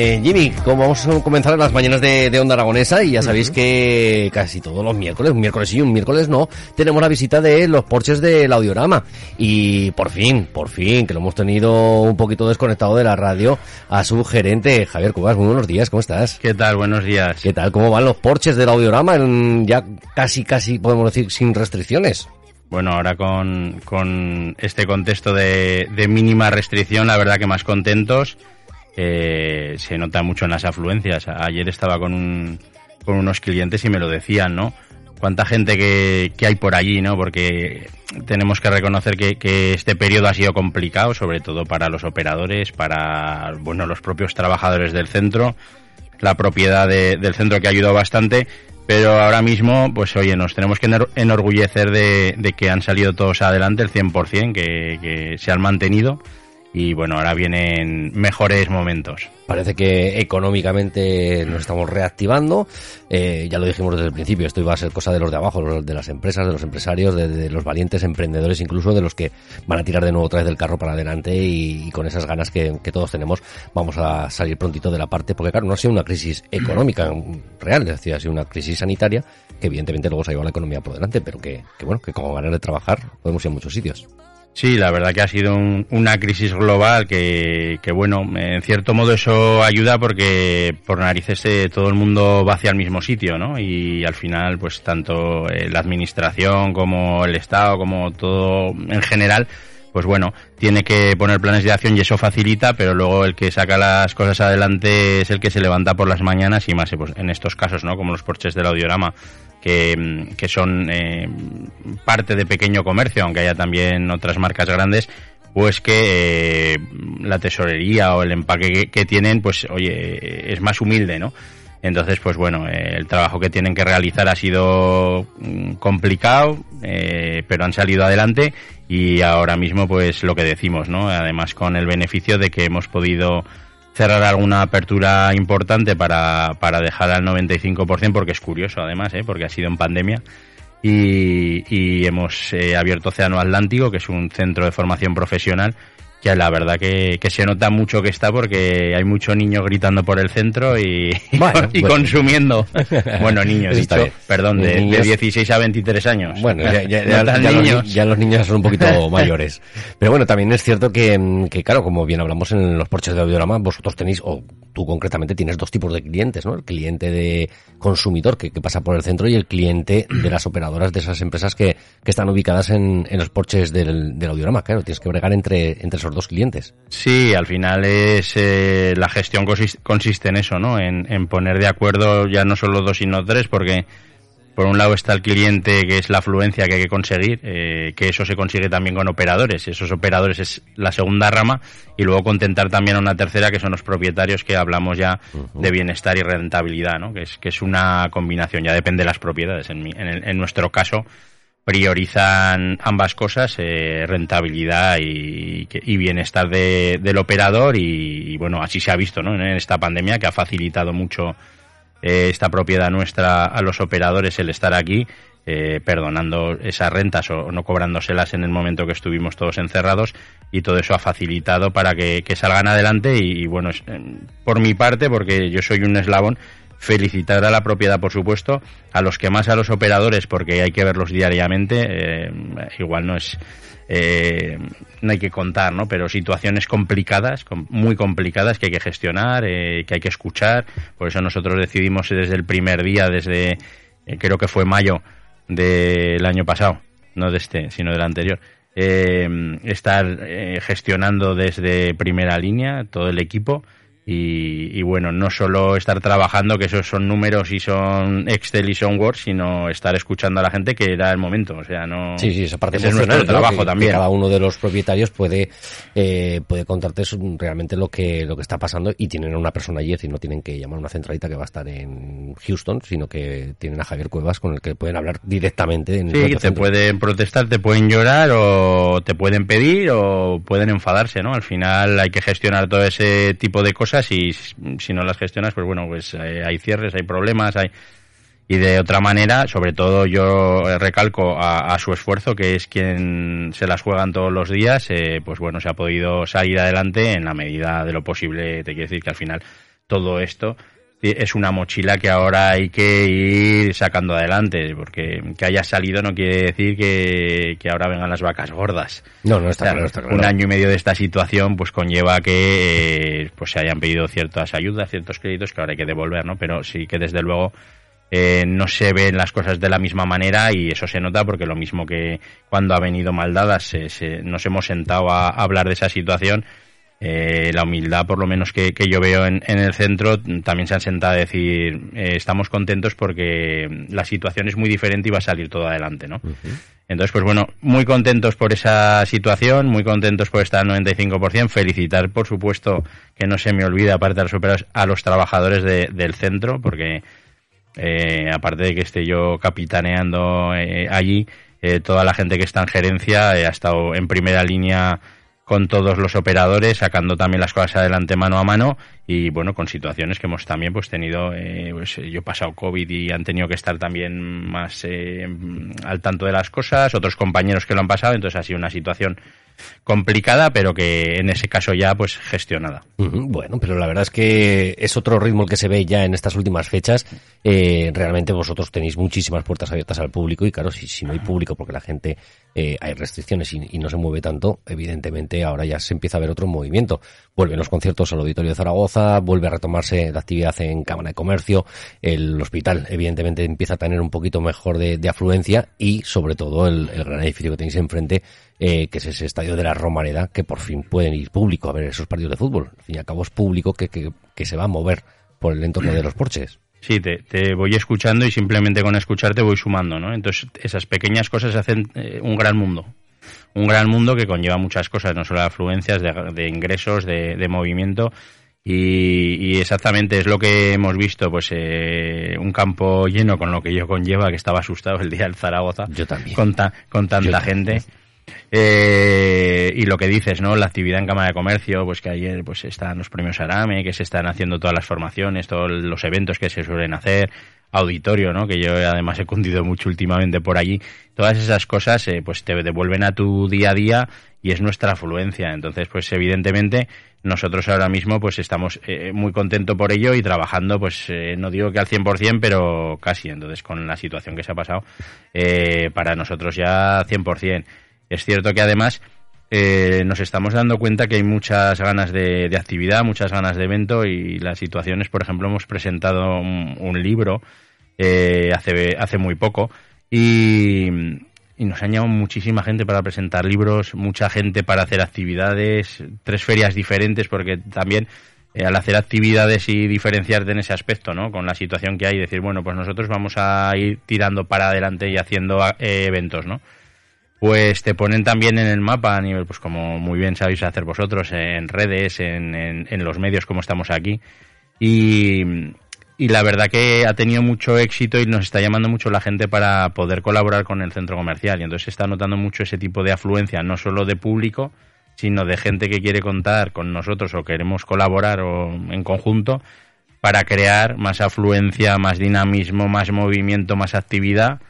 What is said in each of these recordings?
Eh, Jimmy, como vamos a comenzar las mañanas de, de Onda Aragonesa y ya sabéis que casi todos los miércoles, un miércoles sí, un miércoles no, tenemos la visita de los porches del audiorama y por fin, por fin, que lo hemos tenido un poquito desconectado de la radio a su gerente, Javier Cubas, muy buenos días, ¿cómo estás? ¿Qué tal? Buenos días. ¿Qué tal? ¿Cómo van los porches del audiorama? En- ya casi, casi podemos decir sin restricciones. Bueno, ahora con, con este contexto de, de mínima restricción, la verdad que más contentos. Eh, se nota mucho en las afluencias. Ayer estaba con, un, con unos clientes y me lo decían, ¿no? Cuánta gente que, que hay por allí, ¿no? Porque tenemos que reconocer que, que este periodo ha sido complicado, sobre todo para los operadores, para, bueno, los propios trabajadores del centro, la propiedad de- del centro que ha ayudado bastante, pero ahora mismo, pues oye, nos tenemos que enor- enorgullecer de, de que han salido todos adelante el 100%, que, que se han mantenido y bueno, ahora vienen mejores momentos. Parece que económicamente nos estamos reactivando. Eh, ya lo dijimos desde el principio, esto iba a ser cosa de los de abajo, de las empresas, de los empresarios, de, los valientes emprendedores, incluso de los que van a tirar de nuevo otra vez del carro para adelante y, con esas ganas que, todos tenemos vamos a salir prontito de la parte, porque claro, no ha sido una crisis económica real, es decir, ha sido una crisis sanitaria que evidentemente luego se ha llevado la economía por delante, pero que, bueno, que con ganas de trabajar podemos ir a muchos sitios. Sí, la verdad que ha sido un- una crisis global que, bueno, en cierto modo eso ayuda porque por narices eh, todo el mundo va hacia el mismo sitio, ¿no? Y al final, pues tanto eh, la administración como el Estado, como todo en general, pues bueno, tiene que poner planes de acción y eso facilita, pero luego el que saca las cosas adelante es el que se levanta por las mañanas y más eh, pues, en estos casos, ¿no? Como los porches del audiorama, que, mm, que son eh, parte de pequeño comercio, aunque haya también otras marcas grandes, pues que eh, la tesorería o el empaque que, que tienen, pues oye, es más humilde, ¿no? Entonces, pues bueno, eh, el trabajo que tienen que realizar ha sido mm, complicado, eh, pero han salido adelante y ahora mismo, pues lo que decimos, ¿no? Además, con el beneficio de que hemos podido cerrar alguna apertura importante para, para dejar al 95%, porque es curioso además, ¿eh? porque ha sido en pandemia. Y, hemos eh, abierto Océano Atlántico, que es un centro de formación profesional, que la verdad que, que se nota mucho que está porque hay mucho niño gritando por el centro y, Bueno, y bueno. consumiendo. Bueno, niños, dicho, perdón, de, Niños- de 16 a 23 años. Bueno, ya, ya- ya- ya los, niños. ni- ya los niños son un poquito mayores. Pero bueno, también es cierto que, que, claro, como bien hablamos en los porches de audiorama, vosotros tenéis, o tú concretamente tienes dos tipos de clientes, ¿no? El cliente de consumidor que, que pasa por el centro y el cliente de las operadoras de esas empresas que, que están ubicadas en, en los porches del, del audiorama. Claro, tienes que bregar entre, entre esos dos clientes. Sí, al final es eh, la gestión consis- consiste en eso, ¿no? En, en poner de acuerdo ya no solo dos sino tres, porque por un lado está el cliente que es la afluencia que hay que conseguir, eh, que eso se consigue también con operadores. Esos operadores es la segunda rama y luego contentar también a una tercera que son los propietarios que hablamos ya de bienestar y rentabilidad, ¿no? Que es que es una combinación. Ya depende de las propiedades. En, mi- en, el- en nuestro caso priorizan ambas cosas, eh, rentabilidad y, y bienestar de- del operador y, bueno, así se ha visto ¿no? en esta pandemia que ha facilitado mucho eh, esta propiedad nuestra a los operadores el estar aquí, eh, perdonando esas rentas o no cobrándoselas en el momento que estuvimos todos encerrados y todo eso ha facilitado para que, salgan adelante y, bueno, eh, por mi parte, porque yo soy un eslabón, felicitar a la propiedad, por supuesto, a los que más a los operadores, porque hay que verlos diariamente, eh, igual no es... eh, no hay que contar, ¿no? Pero situaciones complicadas, com- muy complicadas que hay que gestionar, eh, que hay que escuchar. Por eso nosotros decidimos desde el primer día, desde eh, creo que fue mayo del año pasado, no de este, sino del anterior, eh, estar eh, gestionando desde primera línea todo el equipo y, bueno, no solo estar trabajando, que esos son números y son Excel y son Word, sino estar escuchando a la gente que era el momento. O sea, no. Sí, sí, esa parte ese es nuestro trabajo también. cada uno de los propietarios puede, eh, puede contarte realmente lo que, lo que está pasando y tienen a una persona allí, y no tienen que llamar a una centralita que va a estar en Houston, sino que tienen a Javier Cuevas con el que pueden hablar directamente. En sí, te pueden protestar, te pueden llorar o te pueden pedir o pueden enfadarse, ¿no? Al final hay que gestionar todo ese tipo de cosas y si no las gestionas, pues bueno, pues eh, hay cierres, hay problemas, hay y de otra manera, sobre todo yo recalco a, su esfuerzo, que es quien se las juegan todos los días, eh, pues bueno, se ha podido salir adelante en la medida de lo posible. Te quiero decir que al final todo esto es una mochila que ahora hay que ir sacando adelante, porque que haya salido no quiere decir que, ahora vengan las vacas gordas. No, no está, claro, está Un año y medio de esta situación pues conlleva que eh, pues se hayan pedido ciertas ayudas, ciertos créditos que ahora hay que devolver, ¿no? Pero sí que desde luego eh, no se ven las cosas de la misma manera y eso se nota porque lo mismo que cuando ha venido Maldadas nos hemos sentado a hablar de esa situación eh, la humildad, por lo menos que, yo veo en, el centro, también se han sentado a decir, eh, estamos contentos porque la situación es muy diferente y va a salir todo adelante, ¿no? Entonces, pues bueno, muy contentos por esa situación, muy contentos por estar al 95%. Felicitar, por supuesto, que no se me olvide, aparte de los operados, a los trabajadores del centro, porque eh, aparte de que esté yo capitaneando allí, toda la gente que está en gerencia ha estado en primera línea con todos los operadores, sacando también las cosas adelante mano a mano y bueno, con situaciones que hemos también pues tenido, eh, pues, yo he pasado COVID y han tenido que estar también más eh, al tanto de las cosas, otros compañeros que lo han pasado, entonces ha sido una situación complicada, pero que en ese caso ya pues gestionada. Bueno, pero la verdad es que es otro ritmo el que se ve ya en estas últimas fechas. Eh, realmente vosotros tenéis muchísimas puertas abiertas al público y claro, si, si no hay público porque la gente eh, hay restricciones y, no se mueve tanto, evidentemente ahora ya se empieza a ver otro movimiento. Vuelven los conciertos al Auditorio de Zaragoza, vuelve a retomarse la actividad en Cámara de Comercio, el hospital evidentemente empieza a tener un poquito mejor de, afluencia y sobre todo el, gran edificio que tenéis enfrente eh, que es ese estadio de la Romareda, que por fin pueden ir público a ver esos partidos de fútbol. Al fin y al cabo es público que, que, se va a mover por el entorno de los porches. Sí, te, te, voy escuchando y simplemente con escucharte voy sumando, ¿no? Entonces esas pequeñas cosas hacen eh, un gran mundo. Un gran mundo que conlleva muchas cosas, no solo de afluencias, de, ingresos, de, movimiento. Y, exactamente es lo que hemos visto, pues eh, un campo lleno con lo que yo conlleva, que estaba asustado el día del Zaragoza. Yo también. Con, con tanta gente. Eh, y lo que dices, ¿no? La actividad en Cámara de Comercio, pues que ayer pues están los premios Arame, que se están haciendo todas las formaciones, todos los eventos que se suelen hacer, auditorio, ¿no? Que yo además he cundido mucho últimamente por allí. Todas esas cosas, eh, pues te devuelven a tu día a día y es nuestra afluencia. Entonces, pues evidentemente nosotros ahora mismo pues estamos eh, muy contentos por ello y trabajando, pues eh, no digo que al 100%, pero casi. Entonces, con la situación que se ha pasado, para nosotros ya 100%. Es cierto que además eh, nos estamos dando cuenta que hay muchas ganas de, actividad, muchas ganas de evento y las situaciones, por ejemplo, hemos presentado un, libro eh, hace, hace muy poco y, nos han llamado muchísima gente para presentar libros, mucha gente para hacer actividades, tres ferias diferentes porque también eh, al hacer actividades y diferenciarte en ese aspecto, ¿no? Con la situación que hay, decir, bueno, pues nosotros vamos a ir tirando para adelante y haciendo eventos, ¿no? Pues te ponen también en el mapa a nivel, pues como muy bien sabéis hacer vosotros, en redes, en, en, los medios como estamos aquí. Y, y, la verdad que ha tenido mucho éxito y nos está llamando mucho la gente para poder colaborar con el centro comercial. Y entonces se está notando mucho ese tipo de afluencia, no solo de público, sino de gente que quiere contar con nosotros o queremos colaborar o en conjunto para crear más afluencia, más dinamismo, más movimiento, más actividad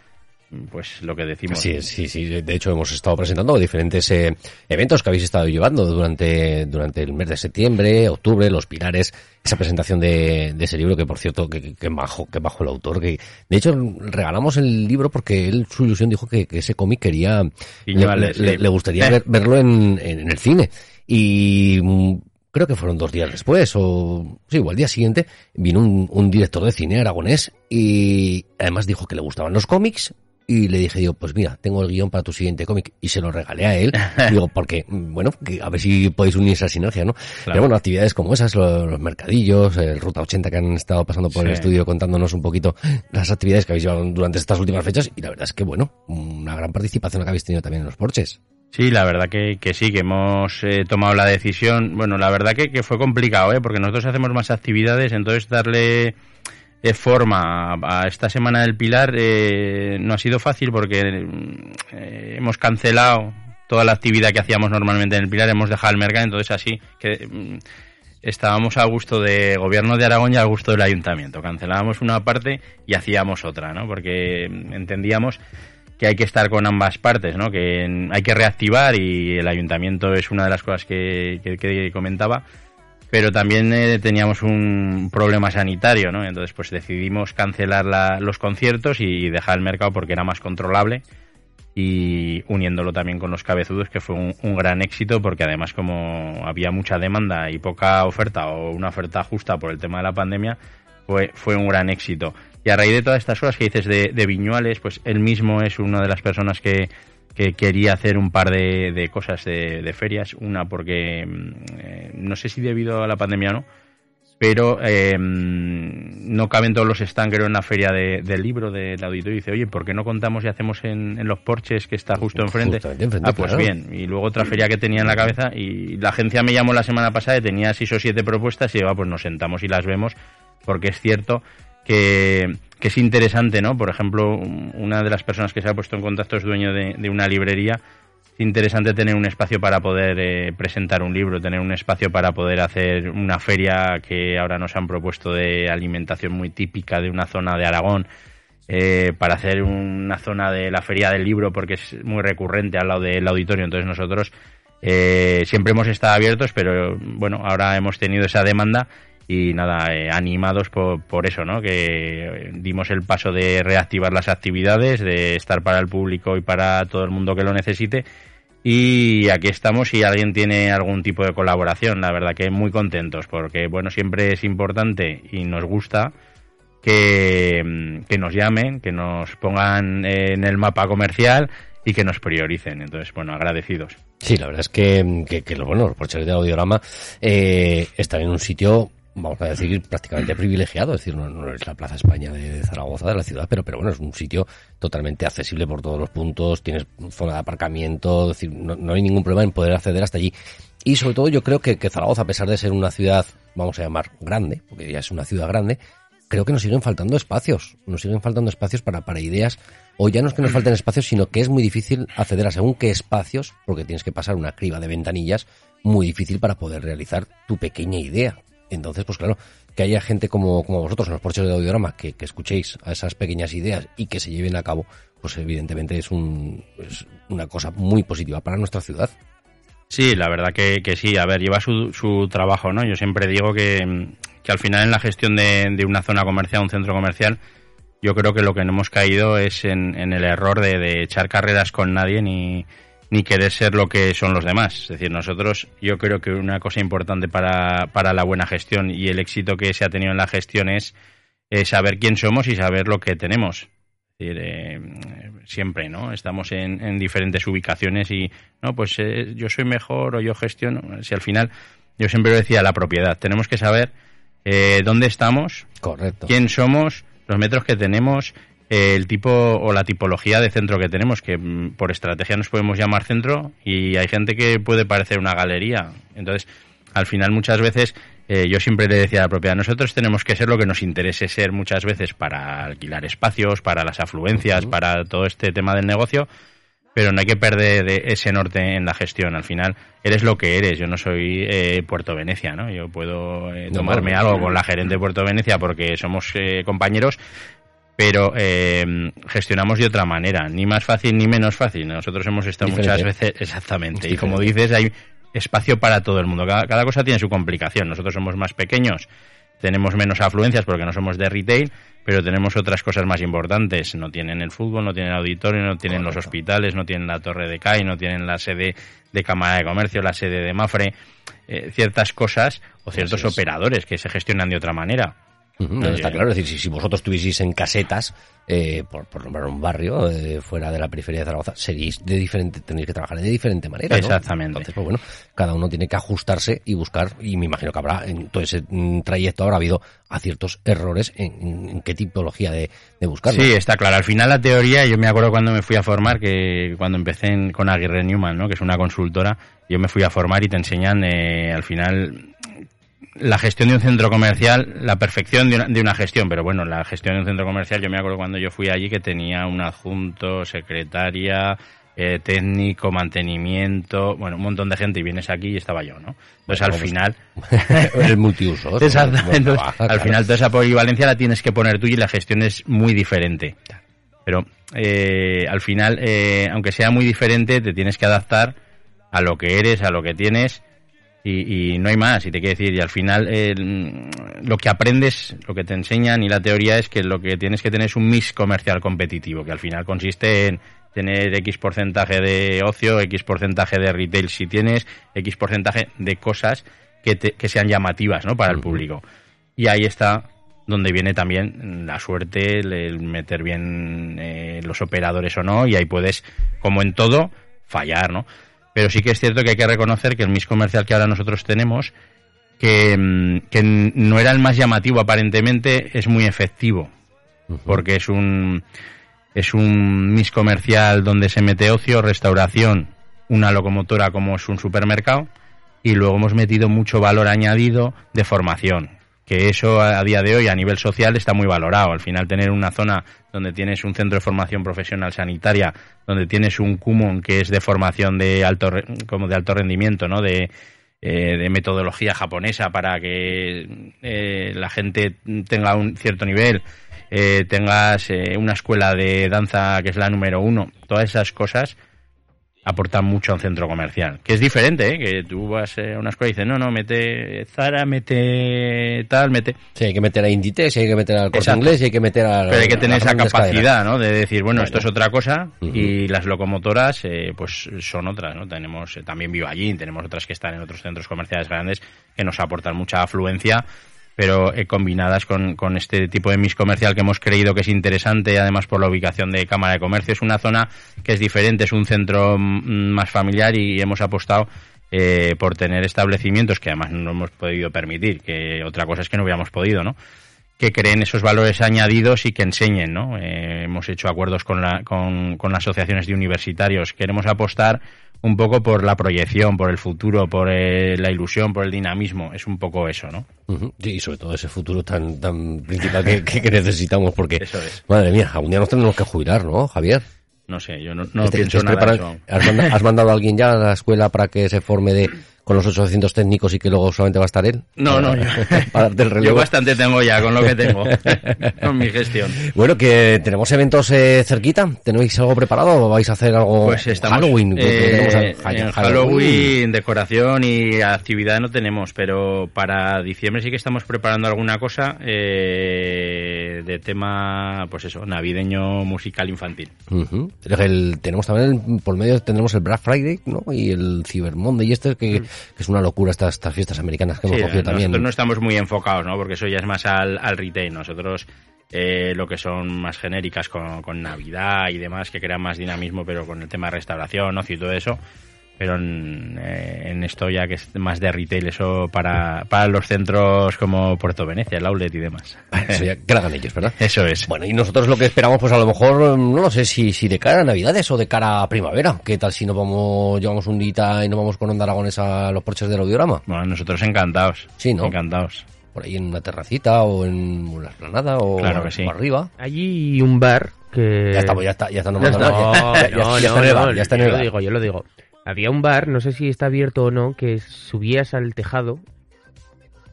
pues lo que decimos. Sí, sí, sí. De hecho, hemos estado presentando diferentes eh, eventos que habéis estado llevando durante, durante el mes de septiembre, octubre, los pilares, esa presentación de, de ese libro que, por cierto, que, que, bajo, que bajo el autor. que De hecho, regalamos el libro porque él, su ilusión, dijo que, ese cómic quería, le, gustaría verlo en, en, el cine. Y creo que fueron dos días después, o sí, o al día siguiente, vino un, un director de cine aragonés y además dijo que le gustaban los cómics, y le dije, digo, pues mira, tengo el guion para tu siguiente cómic y se lo regalé a él. digo, porque, bueno, que a ver si podéis unir esa sinergia, ¿no? Pero bueno, actividades como esas, los, mercadillos, el Ruta 80 que han estado pasando por el estudio contándonos un poquito las actividades que habéis llevado durante estas últimas fechas y la verdad es que, bueno, una gran participación que habéis tenido también en los porches. Sí, la verdad que, que sí, que hemos eh, tomado la decisión. Bueno, la verdad que, que fue complicado, ¿eh? porque nosotros hacemos más actividades, entonces darle de forma a esta Semana del Pilar eh, no ha sido fácil porque eh, hemos cancelado toda la actividad que hacíamos normalmente en el Pilar, hemos dejado el mercado, entonces así que mm, estábamos a gusto de gobierno de Aragón y a gusto del ayuntamiento. Cancelábamos una parte y hacíamos otra, ¿no? Porque entendíamos que hay que estar con ambas partes, ¿no? Que hay que reactivar y el ayuntamiento es una de las cosas que, que comentaba pero también eh, teníamos un problema sanitario, ¿no? Entonces, pues decidimos cancelar los conciertos y dejar el mercado porque era más controlable y uniéndolo también con los cabezudos, que fue un, gran éxito porque además como había mucha demanda y poca oferta o una oferta justa por el tema de la pandemia, fue, fue un gran éxito. Y a raíz de todas estas cosas que dices de, de Viñuales, pues él mismo es una de las personas que, que quería hacer un par de, cosas de, ferias. Una porque, mm, eh, no sé si debido a la pandemia o no, pero eh, no caben todos los stands, creo, en la feria del libro del auditorio. Y dice, oye, ¿por qué no contamos y hacemos en, los porches que está justo enfrente? ah, pues bien. Y luego otra feria que tenía en la cabeza y la agencia me llamó la semana pasada y tenía seis o siete propuestas y digo, ah, pues nos sentamos y las vemos porque es cierto que es interesante, ¿no? Por ejemplo, una de las personas que se ha puesto en contacto es dueño de, una librería. Es interesante tener un espacio para poder eh, presentar un libro, tener un espacio para poder hacer una feria que ahora nos han propuesto de alimentación muy típica de una zona de Aragón, eh, para hacer una zona de la feria del libro porque es muy recurrente al lado del auditorio. Entonces nosotros eh, siempre hemos estado abiertos, pero bueno, ahora hemos tenido esa demanda y nada, eh, animados por, por eso, ¿no? Que dimos el paso de reactivar las actividades, de estar para el público y para todo el mundo que lo necesite. Y aquí estamos si alguien tiene algún tipo de colaboración, la verdad que muy contentos, porque bueno, siempre es importante y nos gusta que, que nos llamen, que nos pongan en el mapa comercial y que nos prioricen. Entonces, bueno, agradecidos. Sí, la verdad es que, que, lo bueno, los porches de audiorama eh, están en un sitio vamos a decir, prácticamente privilegiado, es decir, no, es la Plaza España de Zaragoza, de la ciudad, pero, pero bueno, es un sitio totalmente accesible por todos los puntos, tienes zona de aparcamiento, es decir, no, hay ningún problema en poder acceder hasta allí. Y sobre todo yo creo que, que Zaragoza, a pesar de ser una ciudad, vamos a llamar grande, porque ya es una ciudad grande, creo que nos siguen faltando espacios, nos siguen faltando espacios para, para ideas, o ya no es que nos falten espacios, sino que es muy difícil acceder a según qué espacios, porque tienes que pasar una criba de ventanillas muy difícil para poder realizar tu pequeña idea, entonces, pues claro, que haya gente como, como vosotros en los porches de audiograma que, que escuchéis a esas pequeñas ideas y que se lleven a cabo, pues evidentemente es, un, es una cosa muy positiva para nuestra ciudad. Sí, la verdad que, que sí. A ver, lleva su, su trabajo, ¿no? Yo siempre digo que, que al final en la gestión de, de, una zona comercial, un centro comercial, yo creo que lo que no hemos caído es en, en el error de, de, echar carreras con nadie ni, ni querer ser lo que son los demás. Es decir, nosotros, yo creo que una cosa importante para, para la buena gestión y el éxito que se ha tenido en la gestión es saber quién somos y saber lo que tenemos. Es decir, eh, siempre, ¿no? Estamos en, en, diferentes ubicaciones y, no, pues eh, yo soy mejor o yo gestiono. Si al final, yo siempre decía la propiedad, tenemos que saber eh, dónde estamos, Correcto. quién somos, los metros que tenemos, el tipo o la tipología de centro que tenemos, que mm, por estrategia nos podemos llamar centro y hay gente que puede parecer una galería. Entonces, al final muchas veces eh, yo siempre le decía a la propiedad, nosotros tenemos que ser lo que nos interese ser muchas veces para alquilar espacios, para las afluencias, para todo este tema del negocio, pero no hay que perder ese norte en la gestión. Al final, eres lo que eres. Yo no soy eh, Puerto Venecia, ¿no? Yo puedo eh, tomarme algo con la gerente de Puerto Venecia porque somos compañeros, pero eh, gestionamos de otra manera, ni más fácil ni menos fácil. Nosotros hemos estado muchas veces, exactamente, y como dices, hay espacio para todo el mundo. Cada, cosa tiene su complicación. Nosotros somos más pequeños, tenemos menos afluencias porque no somos de retail, pero tenemos otras cosas más importantes. No tienen el fútbol, no tienen el auditorio, no tienen los hospitales, no tienen la torre de CAI, no tienen la sede de Cámara de Comercio, la sede de Mafre, eh, ciertas cosas o ciertos operadores que se gestionan de otra manera No, está claro, es decir, si, si vosotros estuvieseis en casetas, eh, por, por nombrar un barrio eh, fuera de la periferia de Zaragoza, seríais de diferente, tendréis que trabajar de diferente manera. ¿no? Exactamente. Entonces, pues bueno, cada uno tiene que ajustarse y buscar, y me imagino que habrá en todo ese mm, trayecto habrá habido aciertos errores en, qué tipología de, de buscar. Sí, está claro. Al final la teoría, yo me acuerdo cuando me fui a formar, que cuando empecé en- con Aguirre Newman, ¿no? que es una consultora, yo me fui a formar y te enseñan eh, al final la gestión de un centro comercial, la perfección de una, de una gestión, pero bueno, la gestión de un centro comercial, yo me acuerdo cuando yo fui allí que tenía un adjunto, secretaria, eh, técnico, mantenimiento, bueno, un montón de gente y vienes aquí y estaba yo, ¿no? Entonces al pues, final... el multiuso. Exacto. Bueno, Entonces, trabaja, al final toda esa polivalencia la tienes que poner tú y la gestión es muy diferente. Pero eh, al final, eh, aunque sea muy diferente, te tienes que adaptar a lo que eres, a lo que tienes y, y no hay más. Y te quiero decir, y al final eh, lo que aprendes, lo que te enseñan y la teoría es que lo que tienes que tener es un mix comercial competitivo, que al final consiste en tener X porcentaje de ocio, X porcentaje de retail si tienes, X porcentaje de cosas que, te- que sean llamativas ¿no? para el público. Y ahí está donde viene también la suerte, el, el meter bien eh, los operadores o no, y ahí puedes, como en todo, fallar, ¿no? Pero sí que es cierto que hay que reconocer que el mix comercial que ahora nosotros tenemos, que, mm, que no era el más llamativo. Aparentemente, es muy efectivo, porque es un es un mix comercial donde se mete ocio, restauración, una locomotora como es un supermercado y luego hemos metido mucho valor añadido de formación, que eso a día de hoy a nivel social está muy valorado. Al final tener una zona donde tienes un centro de formación profesional sanitaria, donde tienes un CUMON que es de formación de alto como de alto rendimiento, ¿no? De eh, de metodología japonesa para que eh, la gente tenga un cierto nivel, eh, tengas eh, una escuela de danza que es la número uno, todas esas cosas aportan mucho a un centro comercial. Que es diferente, ¿eh? que tú vas eh, a una escuela y dices, no, no, mete Zara, mete tal, mete... Sí, hay que meter a Inditex, hay que meter al corte inglés hay que meter a. Pero hay que tener esa capacidad, ¿no? De decir, bueno, Claro. esto es otra cosa y las locomotoras, eh, pues son otras, ¿no? Tenemos eh, también Vivallín, tenemos otras que están en otros centros comerciales grandes que nos aportan mucha afluencia, pero eh, combinadas con, con este tipo de mix comercial que hemos creído que es interesante, además por la ubicación de Cámara de Comercio. Es una zona que es diferente, es un centro mm, más familiar y hemos apostado eh, por tener establecimientos que además no hemos podido permitir, que otra cosa es que no hubiéramos podido, ¿no? Que creen esos valores añadidos y que enseñen, ¿no? Eh, hemos hecho acuerdos con, la, con, con las asociaciones de universitarios. Queremos apostar un poco por la proyección, por el futuro, por eh, la ilusión, por el dinamismo. Es un poco eso, ¿no? Sí, y sobre todo ese futuro tan, tan principal que, necesitamos, porque, Eso es. madre mía, algún día nos tenemos que jubilar, ¿no, Javier? No sé, yo no, no Este- pienso estáis nada de eso. ¿Has, manda- has mandado a alguien ya a la escuela para que se forme de con los 800 técnicos y que luego solamente va a estar él? No, no, Para- yo, para darte el yo bastante tengo ya con lo que tengo, con mi gestión. Bueno, que tenemos eventos eh, cerquita. ¿Tenéis algo preparado o vais a hacer algo Pues estamos Halloween? eh, en Halloween, decoración y actividad no tenemos, pero para diciembre sí que estamos preparando alguna cosa eh, de tema, pues eso, navideño musical infantil. El- tenemos también el- por medio tenemos el Black Friday ¿no? y el Cyber Monday y este que, que es una locura estas, estas fiestas americanas que hemos. Sí, cogido nosotros también. no estamos muy enfocados, ¿no? Porque eso ya es más al, al retail. Nosotros eh, lo que son más genéricas con, con Navidad y demás, que crean más dinamismo, pero con el tema de restauración, ocio y todo eso. Pero en, eh, en esto ya que es más de retail, eso para, para los centros como Puerto Venecia, el outlet y demás. Eso ya, que lo hagan ellos, ¿verdad? Eso es. Bueno, y nosotros lo que esperamos, pues a lo mejor, no lo sé si, si de cara a Navidades o de cara a primavera. ¿Qué tal si nos vamos, llevamos un día y nos vamos con Onda Aragones a los porches del audiorama? Bueno, nosotros encantados. Sí, ¿no? Encantados. Por ahí en una terracita o en una esplanada o Claro que sí. por arriba. Allí un bar que... Ya estamos, ya está, ya está No, nombrando. no, ya, ya- no, ya está en el no, bar, ya está en yo lo digo, yo lo digo. Había un bar, no sé si está abierto o no, que subías al tejado,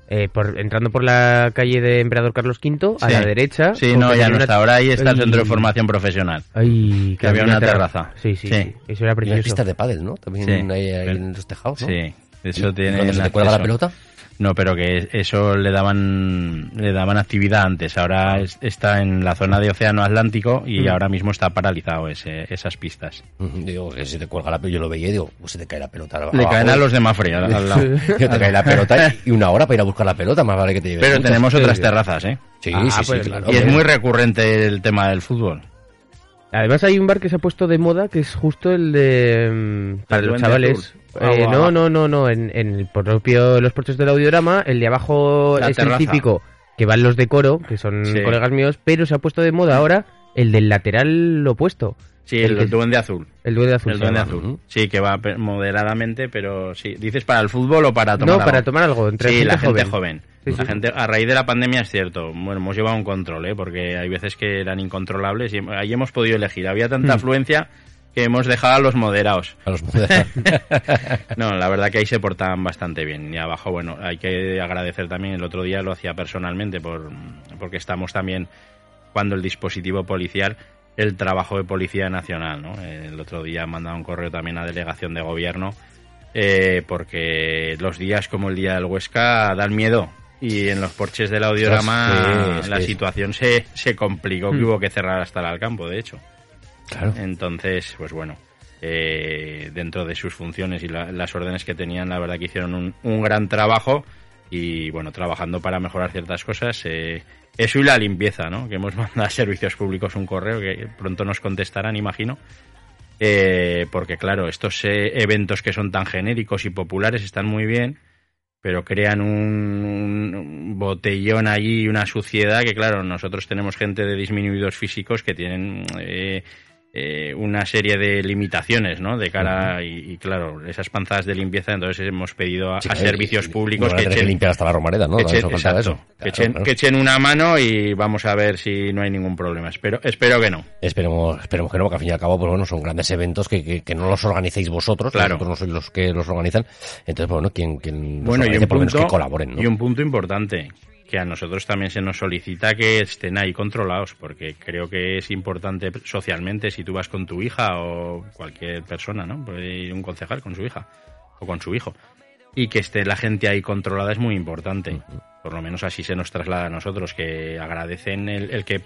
eh, por, entrando por la calle de Emperador Carlos V, a Sí. la derecha. Sí, no, ya no una- está. Ahora ahí está el centro de formación profesional. Ay, Que había una terraza. Sí, sí, Sí. sí. Eso era Y las precioso. pistas de pádel, ¿no? También Sí. hay ahí Pero- en los tejados, ¿no? Sí, eso tiene. ¿Dónde se te cuelga la pelota? No, pero que eso le daban le daban actividad antes. Ahora es- está en la zona de Océano Atlántico y Mm. ahora mismo está paralizado ese, esas pistas. Digo, que se te cuelga la pelota, yo lo veía y digo, pues se te cae la pelota. Le abajo. caen a los de Mafre al, al lado. Te cae la pelota y una hora para ir a buscar la pelota, más vale que te lleves Pero muchas. tenemos otras terrazas, ¿eh? Sí, Ah, sí, sí, pues, claro. Y es muy recurrente el tema del fútbol. Además hay un bar que se ha puesto de moda que es justo el de mm, para ¿El los chavales. Ah, Eh, guau. no, no, no, no, en, en el propio los porches del audiorama, el de abajo La es terraza. el típico que van los de coro, que son Sí. colegas míos, pero se ha puesto de moda ahora el del lateral opuesto, Sí, El el, duende azul. el duende azul. El duende azul. Sí, que va moderadamente, pero sí. ¿Dices para el fútbol o para tomar No, para algo? tomar algo, entre sí, gente la gente joven. joven. Sí, la sí. gente, a raíz de la pandemia es cierto. Bueno, hemos llevado un control, ¿eh? porque hay veces que eran incontrolables y ahí hemos podido elegir. Había tanta Hmm. afluencia que hemos dejado a los moderados. A los No, la verdad que ahí se portaban bastante bien. Y abajo, bueno, hay que agradecer también, el otro día lo hacía personalmente por, porque estamos también cuando el dispositivo policial, el trabajo de Policía Nacional, ¿no? El otro día mandaba un correo también a Delegación de Gobierno eh, porque los días como el día del Huesca dan miedo. Y en los porches del audiorama Sí, la que- situación se, se complicó, que Mm. hubo que cerrar hasta el campo, de hecho. Claro. Entonces, pues bueno, eh, dentro de sus funciones y la- las órdenes que tenían, la verdad que hicieron un, un gran trabajo y bueno, trabajando para mejorar ciertas cosas. eh, eso y la limpieza, ¿no? Que hemos mandado a Servicios Públicos un correo que pronto nos contestarán, imagino. Eh, porque claro, estos eh, eventos que son tan genéricos y populares están muy bien, pero crean un, botellón allí, una suciedad que claro, nosotros tenemos gente de disminuidos físicos que tienen eh, eh, una serie de limitaciones, ¿no? De cara y, y, claro, esas panzadas de limpieza, entonces hemos pedido a, Sí, a claro, servicios públicos que echen, limpiar hasta la romareda, ¿no? que Eso echen- falta exacto, eso. que, Claro, echen, claro. que echen una mano y vamos a ver si no hay ningún problema. Espero, espero que no. Esperemos, esperemos que no, porque al fin y al cabo, pues bueno, son grandes eventos que, que, que no los organicéis vosotros, Claro. vosotros no sois los que los organizan. Entonces, pues bueno, quien, quien los Bueno, y organice, un, por lo menos punto, que colaboren, ¿no? y un punto importante, que a nosotros también se nos solicita que estén ahí controlados, porque creo que es importante socialmente si tú vas con tu hija o cualquier persona, ¿no? Puede ir un concejal con su hija o con su hijo. Y que esté la gente ahí controlada es muy importante. Por lo menos así se nos traslada a nosotros, que agradecen el, el que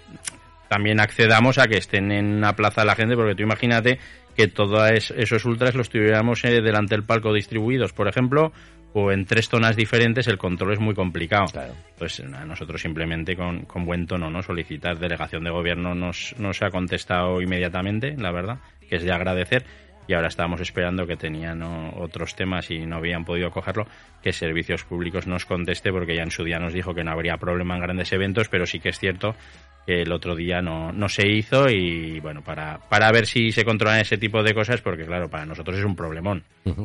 también accedamos a que estén en una plaza la gente, porque tú imagínate que todos esos ultras los tuviéramos eh, delante del palco distribuidos, por ejemplo, o en tres zonas diferentes, el control es muy complicado. Claro. Entonces, a nosotros simplemente con, con buen tono, ¿no? Solicitar delegación de gobierno nos, nos ha contestado inmediatamente, la verdad, que es de agradecer. Y ahora estábamos esperando que tenían otros temas y no habían podido cogerlo, que Servicios Públicos nos conteste, porque ya en su día nos dijo que no habría problema en grandes eventos, pero sí que es cierto que el otro día no, no se hizo y bueno, para, para ver si se controlan ese tipo de cosas, porque claro, para nosotros es un problemón.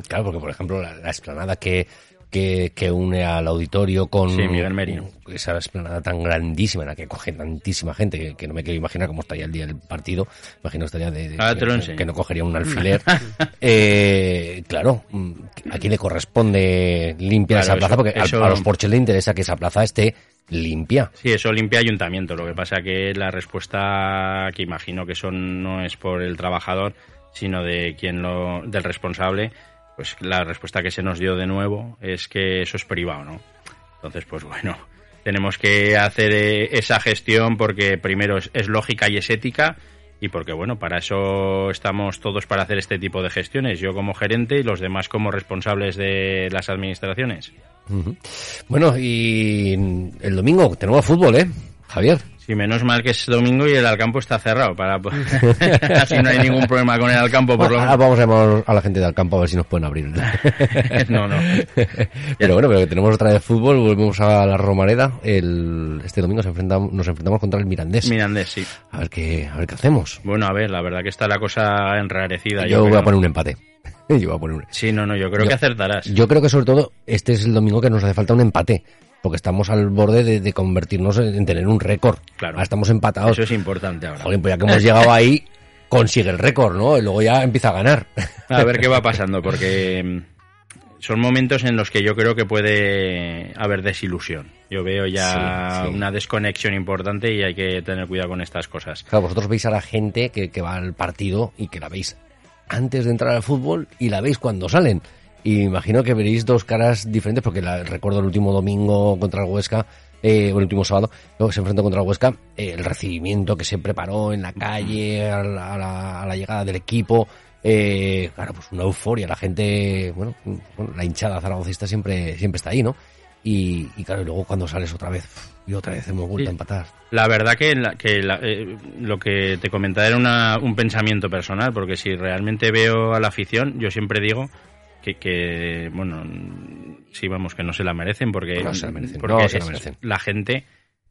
Claro, porque por ejemplo la, la explanada que, que, que une al auditorio con Sí, Miguel Merino. esa explanada tan grandísima en la que coge tantísima gente que, que no me quiero imaginar cómo estaría el día del partido imagino estaría de, lo que, no cogería un alfiler eh, claro mm, a quién le corresponde limpiar Claro, esa plaza porque eso- a los porches le interesa que esa plaza esté limpia Sí, eso limpia ayuntamiento. Lo que pasa que la respuesta que imagino que son no es por el trabajador, sino de quien lo, del responsable. Pues la respuesta que se nos dio de nuevo es que eso es privado, ¿no? Entonces, pues bueno, tenemos que hacer eh, esa gestión porque primero es, lógica y es ética y porque bueno, para eso estamos todos para hacer este tipo de gestiones. Yo como gerente y los demás como responsables de las administraciones. Bueno y el domingo tenemos fútbol eh Javier Sí, menos mal que es domingo y el Alcampo está cerrado. para Así no hay ningún problema con el Alcampo, por lo Ahora menos. vamos a llamar a la gente del campo a ver si nos pueden abrir. No, no. pero bueno, pero que tenemos otra vez fútbol, volvemos a la Romareda. El, este domingo nos enfrentamos, nos enfrentamos contra el Mirandés. Mirandés, sí. A ver qué, a ver qué hacemos. Bueno, a ver, la verdad que está la cosa enrarecida. Yo voy creo. a poner un empate. Yo voy a poner un... Sí, no, no, yo creo Yo- que acertarás. Yo creo que sobre todo este es el domingo que nos hace falta un empate. Porque estamos al borde de, de convertirnos en, en tener un récord. Claro. Ahora estamos empatados. Eso es importante ahora. Joder, pues ya que hemos llegado ahí, consigue el récord, ¿no? Y luego ya empieza a ganar. A ver qué va pasando, porque mm, son momentos en los que yo creo que puede haber desilusión. Yo veo ya Sí, sí. una desconexión importante y hay que tener cuidado con estas cosas. Claro, vosotros veis a la gente que, que va al partido y que la veis antes de entrar al fútbol y la veis cuando salen. Y me imagino que veréis dos caras diferentes, porque la, recuerdo el último domingo contra el Huesca, eh, o el último sábado, luego se enfrentó contra el Huesca, eh, el recibimiento que se preparó en la calle a la, a la- a la llegada del equipo, eh, claro, pues una euforia, la gente, bueno, bueno, la hinchada zaragocista siempre, siempre está ahí, ¿no? Y, y claro, y luego cuando sales otra vez, y otra vez hemos vuelto Sí. a empatar. La verdad que, la- que la- eh, lo que te comentaba era una- un pensamiento personal, porque si realmente veo a la afición, yo siempre digo que, que, bueno, sí, vamos, que no se la merecen, porque, No se la merecen, porque no se la es- merecen. la gente,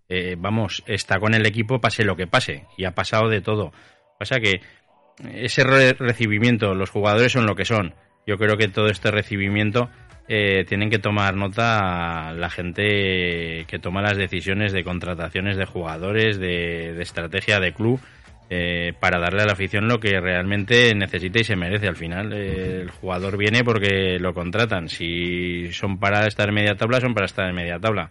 eh, vamos, está con el equipo pase lo que pase, y ha pasado de todo. Pasa que ese re- recibimiento, los jugadores son lo que son. Yo creo que todo este recibimiento eh, tienen que tomar nota la gente que toma las decisiones de contrataciones de jugadores, de, de estrategia de club, eh, para darle a la afición lo que realmente necesita y se merece. Al final, eh, el jugador viene porque lo contratan. Si son para estar en media tabla, son para estar en media tabla.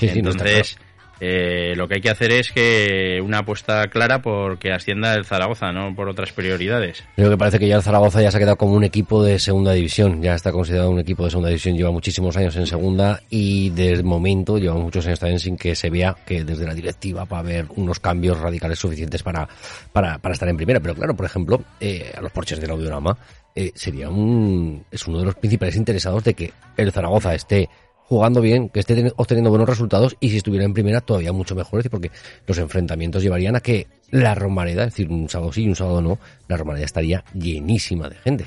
No Entonces, eh, lo que hay que hacer es que una apuesta clara por que ascienda el Zaragoza, no por otras prioridades. Creo que parece que ya el Zaragoza ya se ha quedado como un equipo de segunda división, ya está considerado un equipo de segunda división, lleva muchísimos años en segunda y de momento lleva muchos años también sin que se vea que desde la directiva va a haber unos cambios radicales suficientes para, para, para estar en primera. Pero claro, por ejemplo, eh, a los porches del audiorama eh, sería un, es uno de los principales interesados de que el Zaragoza esté jugando bien, que esté ten- obteniendo buenos resultados y si estuviera en primera todavía mucho mejor, es porque los enfrentamientos llevarían a que la Romareda, es decir, un sábado sí y un sábado no, la Romareda estaría llenísima de gente.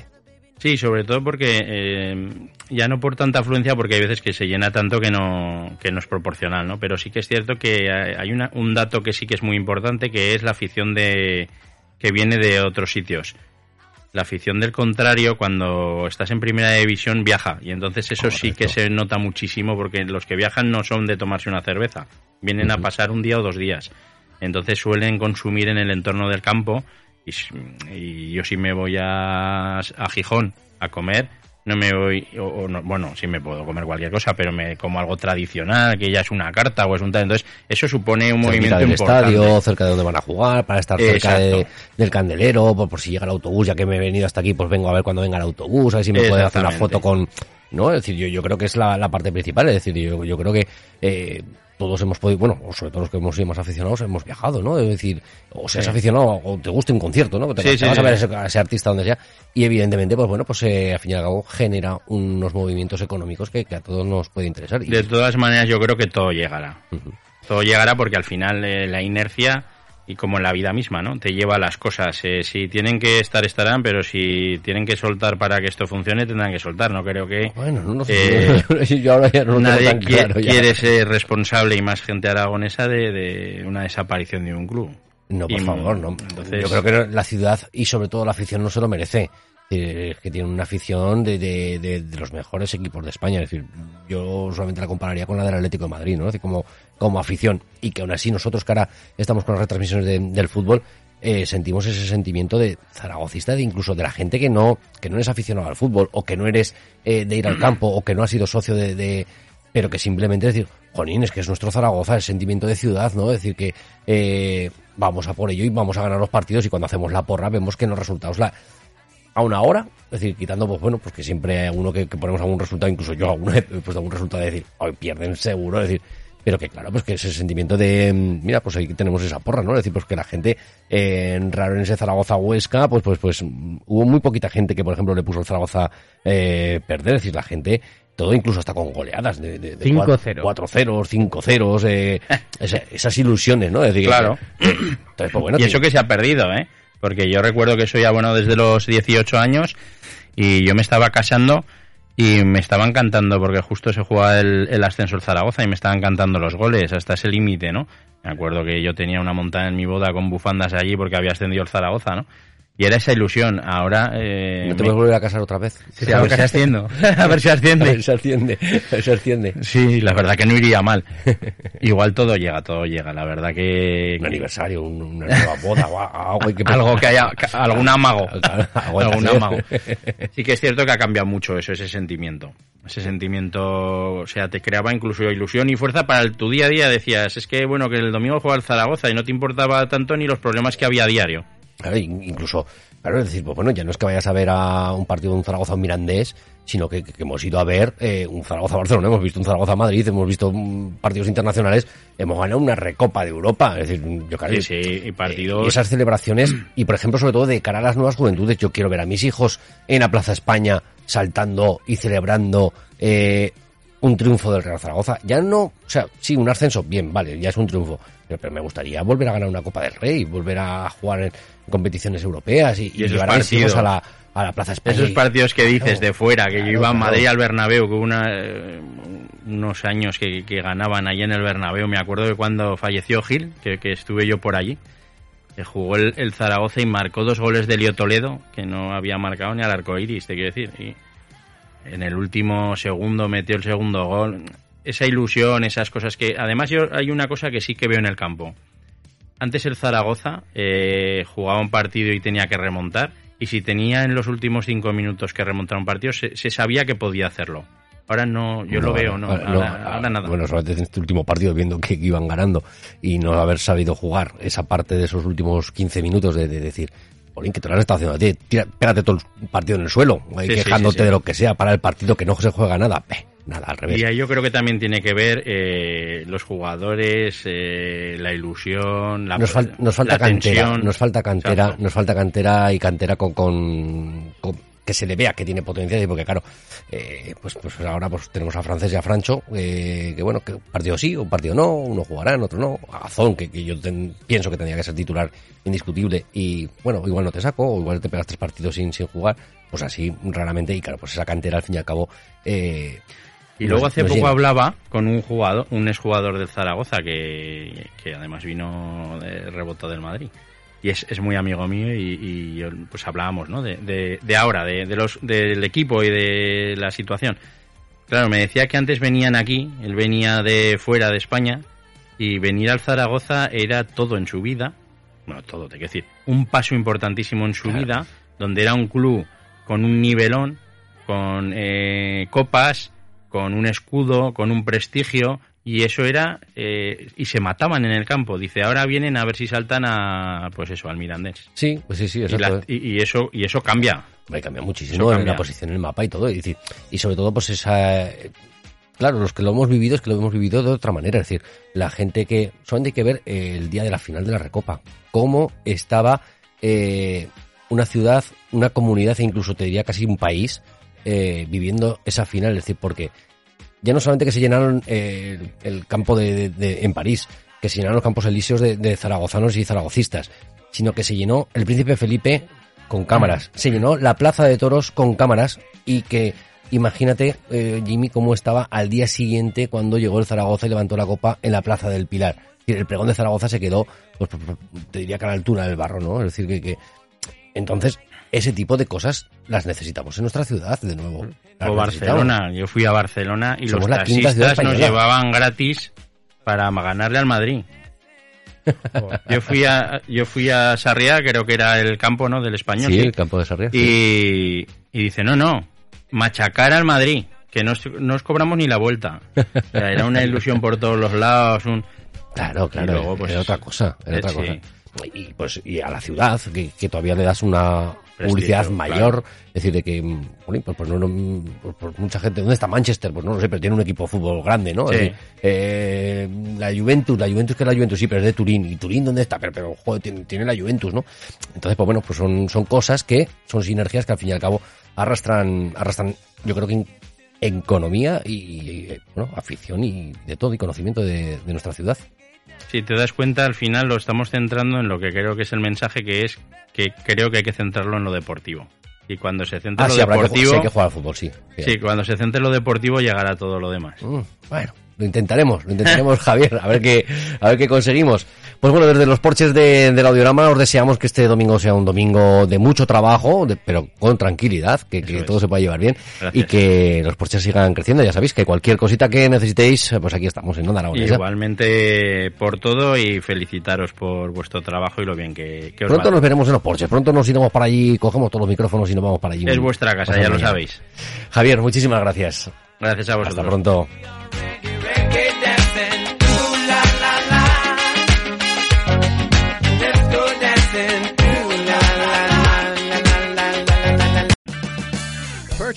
Sí, sobre todo porque eh, ya no por tanta afluencia, porque hay veces que se llena tanto que no, que no es proporcional, ¿no? Pero sí que es cierto que hay una- un dato que sí que es muy importante, que es la afición de que viene de otros sitios. La afición del contrario, cuando estás en primera división, viaja. Y entonces eso sí que se nota muchísimo, porque los que viajan no son de tomarse una cerveza. Vienen a pasar un día o dos días. Entonces suelen consumir en el entorno del campo. Y, y yo si me voy a, a Gijón a comer, no me voy, o, o no- bueno, sí me puedo comer cualquier cosa, pero me como algo tradicional, que ya es una carta o es un tal. Entonces, eso supone un cerquita movimiento del importante. estadio, cerca de donde van a jugar, para estar cerca de- del candelero, por, por si llega el autobús, ya que me he venido hasta aquí, pues vengo a ver cuando venga el autobús, a ver si me puede hacer una foto con... ¿no? Es decir, yo, yo creo que es la, la parte principal, es decir, yo, yo creo que eh, todos hemos podido, bueno, sobre todo los que hemos sido más aficionados, hemos viajado, ¿no? Es decir, o seas Sí. aficionado o te guste un concierto, ¿no? Te, Sí, te sí, vas a ver a ese, a ese artista donde sea. Y evidentemente, pues bueno, pues eh, al fin y al cabo genera unos movimientos económicos que, que a todos nos puede interesar. Y- De todas maneras, yo creo que todo llegará. Todo llegará porque al final eh, la inercia, y como en la vida misma, ¿no? Te lleva a las cosas. Eh, si tienen que estar, estarán, pero si tienen que soltar para que esto funcione, tendrán que soltar. No creo que Bueno, no, no Eh, yo ahora ya no nadie claro ya. quiere ser responsable y más gente aragonesa de, de una desaparición de un club. No, por Y, favor, no. entonces- Yo creo que la ciudad y sobre todo la afición no se lo merece. Es que tiene una afición de, de, de- los mejores equipos de España. Es decir, yo solamente la compararía con la del Atlético de Madrid, ¿no? Es decir, como, como afición. Y que aún así nosotros, ahora estamos con las retransmisiones de- del fútbol, eh, sentimos ese sentimiento de zaragocista, de incluso de la gente que no, que no eres aficionado al fútbol, o que no eres eh, de ir al campo, o que no has sido socio de, pero que simplemente decir, Jonín, es que es nuestro Zaragoza, el sentimiento de ciudad, ¿no? Es decir, que eh, vamos a por ello y vamos a ganar los partidos y cuando hacemos la porra vemos que los resultados la, a una hora, es decir, quitando, pues bueno, pues que siempre hay alguno que, que ponemos algún resultado, incluso yo alguna vez he puesto algún resultado de decir, hoy pierden seguro, es decir, pero que claro, pues que ese sentimiento de, mm, mira, pues ahí tenemos esa porra, ¿no? Es decir, pues que la gente, eh, en raro en ese Zaragoza-Huesca, pues, pues, pues, mm, hubo muy poquita gente que, por ejemplo, le puso el Zaragoza eh, perder, es decir, la gente, todo incluso hasta con goleadas de, de, de 5-0. cuatro- cuatro ceros, cinco ceros, eh, esa- esas ilusiones, ¿no? Es decir, que- Claro. entonces, pues bueno, y eso que se ha perdido, ¿eh? Porque yo recuerdo que soy bueno desde los 18 años y yo me estaba casando y me estaban cantando porque justo se jugaba el, ascenso el Zaragoza y me estaban cantando los goles hasta ese límite, ¿no? Me acuerdo que yo tenía una montaña en mi boda con bufandas allí porque había ascendido el Zaragoza, ¿no? Y era esa ilusión. Ahora... Eh, ¿No te me- puedes volver a casar otra vez? Sí, a ver si asciendo. a ver si A asciende. ver si asciende, a ver si asciende. Sí, la verdad que no iría mal. Igual todo llega, todo llega. La verdad que... Un aniversario, un- una nueva boda, algo hay que algo que haya, algún amago. Algún amago. Sí que es cierto que ha cambiado mucho eso, ese sentimiento. Ese sentimiento, o sea, te creaba incluso ilusión y fuerza para el- tu día a día. Decías, es que bueno, que el domingo juega el Zaragoza y no te importaba tanto ni los problemas que había a diario. Claro, in- incluso Claro, es decir, pues bueno, ya no es que vayas a ver a un partido de un Zaragoza un Mirandés, sino que, que hemos ido a ver eh, un Zaragoza-Barcelona, hemos visto un Zaragoza-Madrid, hemos visto mm, partidos internacionales, hemos ganado una recopa de Europa. Es decir, yo creo Sí, sí, y partidos... y esas celebraciones, y por ejemplo, sobre todo de cara a las nuevas juventudes, yo quiero ver a mis hijos en la Plaza España saltando y celebrando eh, un triunfo del Real Zaragoza. Ya no, o sea, sí, un ascenso, bien, vale, ya es un triunfo, pero, pero me gustaría volver a ganar una Copa del Rey, volver a jugar en competiciones europeas y, llevar partidos. a la, a la Plaza España. Esos partidos que dices Claro, de fuera, que yo iba a claro. Madrid al Bernabéu, que una, eh, unos años que, que ganaban allí en el Bernabéu, me acuerdo de cuando falleció Gil, que, que estuve yo por allí, que jugó el, el Zaragoza y marcó dos goles de Leo Toledo, que no había marcado ni al arco iris, te quiero decir. Y en el último segundo metió el segundo gol. Esa ilusión, esas cosas que... Además yo hay una cosa que sí que veo en el campo. Antes el Zaragoza eh, jugaba un partido y tenía que remontar. Y si tenía en los últimos cinco minutos que remontar un partido, se, se sabía que podía hacerlo. Ahora no, yo lo veo, no. ahora- Ahora, ahora nada. Bueno, solamente en este último partido, viendo que iban ganando y no haber sabido jugar esa parte de esos últimos 15 minutos de, de decir, Polín, que te lo estado haciendo a ti, tira, pégate todo el partido en el suelo, ahí Sí, sí, quejándote sí, sí. de lo que sea para el partido que no se juega nada. Peh, nada, al revés. Y ahí yo creo que también tiene que ver eh, los jugadores, eh, la ilusión, la, nos, fal- nos falta la cantera, tensión. nos falta cantera, Exacto. nos falta cantera y cantera con, con- con- que se le vea que tiene potencial, porque claro, eh, pues, pues ahora pues tenemos a Francés y a Francho, eh, que bueno, que un partido sí, un partido no, uno jugarán, otro no, a Azón, que, que yo ten- pienso que tendría que ser titular indiscutible, y bueno, igual no te saco, o igual te pegas tres partidos sin, sin jugar, pues así raramente, y claro, pues esa cantera al fin y al cabo, eh, Y luego hace poco hablaba con un jugador, un exjugador del Zaragoza que, que además vino de reboto del Madrid. Y es, es muy amigo mío y, y yo, pues hablábamos, ¿no? De, de, de ahora, de, de los, del equipo y de la situación. Claro, me decía que antes venían aquí, él venía de fuera de España y venir al Zaragoza era todo en su vida. Bueno, todo, te quiero decir, un paso importantísimo en su Claro. vida, donde era un club con un nivelón, con eh, copas, con un escudo, con un prestigio, y eso era, eh, y se mataban en el campo. Dice, ahora vienen a ver si saltan a, pues eso, al Mirandés. sí, pues sí, sí, Y, exacto. la- y- y eso, y eso cambia. Va a cambiar muchísimo Eso en cambia. la posición en el mapa y todo. Y, decir, y sobre todo, pues esa. eh, Claro, los que lo hemos vivido es que lo hemos vivido de otra manera. Es decir, la gente que. Solamente hay que ver eh, el día de la final de la Recopa. Cómo estaba eh, una ciudad, una comunidad e incluso te diría casi un país eh, viviendo esa final. Es decir, porque ya no solamente que se llenaron eh, el, campo de, de- de- en París, que se llenaron los campos elíseos de, zaragozanos y zaragocistas, sino que se llenó el príncipe Felipe con cámaras, se llenó la plaza de toros con cámaras y que imagínate eh, Jimmy cómo estaba al día siguiente cuando llegó el Zaragoza y levantó la copa en la plaza del Pilar. El pregón de Zaragoza se quedó, pues, te diría que a la altura del barro, ¿no? Es decir, que, que entonces ese tipo de cosas las necesitamos en nuestra ciudad de nuevo. Las O. Barcelona, yo fui a Barcelona y Somos los taxistas nos llevaban gratis para ganarle al Madrid. Yo fui a yo fui a Sarriá, creo que era el campo, ¿no? del español. Sí, sí. el campo de Sarriá. Y, y dice, no, no, machacar al Madrid, que no os, no os cobramos ni la vuelta. O sea, era una ilusión por todos los lados, un... Claro, claro, luego, pues, era otra cosa, era eh, otra sí. cosa. Y pues y a la ciudad, que, que todavía le das una publicidad mayor, es decir, de que, mm, bueno, pues, pues no, no- pues, pues mucha gente, ¿dónde está Manchester? Pues no lo sé, pero tiene un equipo de fútbol grande, ¿no? Es Sí. decir, eh, la Juventus, la Juventus que es la Juventus, sí, pero es de Turín. ¿Y Turín dónde está? Pero, pero joder, tiene, tiene la Juventus, ¿no? Entonces, pues bueno, pues son, son cosas que, son sinergias que al fin y al cabo arrastran, arrastran, yo creo que en, economía y, y, eh, bueno, afición y de todo y conocimiento de, de nuestra ciudad. Si te das cuenta, al final lo estamos centrando en lo que creo que es el mensaje, que es que creo que hay que centrarlo en lo deportivo. Y cuando se centra Ah, en sí, lo habrá que, sí, deportivo, hay que jugar al fútbol, sí. sí, cuando se centre en lo deportivo llegará todo lo demás. Mm, bueno, lo intentaremos, lo intentaremos, Javier, a ver qué, a ver qué conseguimos. Pues bueno, desde los porches de- del audiorama os deseamos que este domingo sea un domingo de mucho trabajo, de- pero con tranquilidad, que, todo se pueda llevar bien Gracias. y que los porches sigan creciendo. Ya sabéis que cualquier cosita que necesitéis, pues aquí estamos en Onda Aragonesa. Igualmente por todo y felicitaros por vuestro trabajo y lo bien que, que os Pronto va. nos veremos en los porches, pronto nos iremos para allí, cogemos todos los micrófonos y nos vamos para allí. Es vuestra casa, ya lo sabéis. Javier, muchísimas gracias. Gracias a vosotros. Hasta pronto.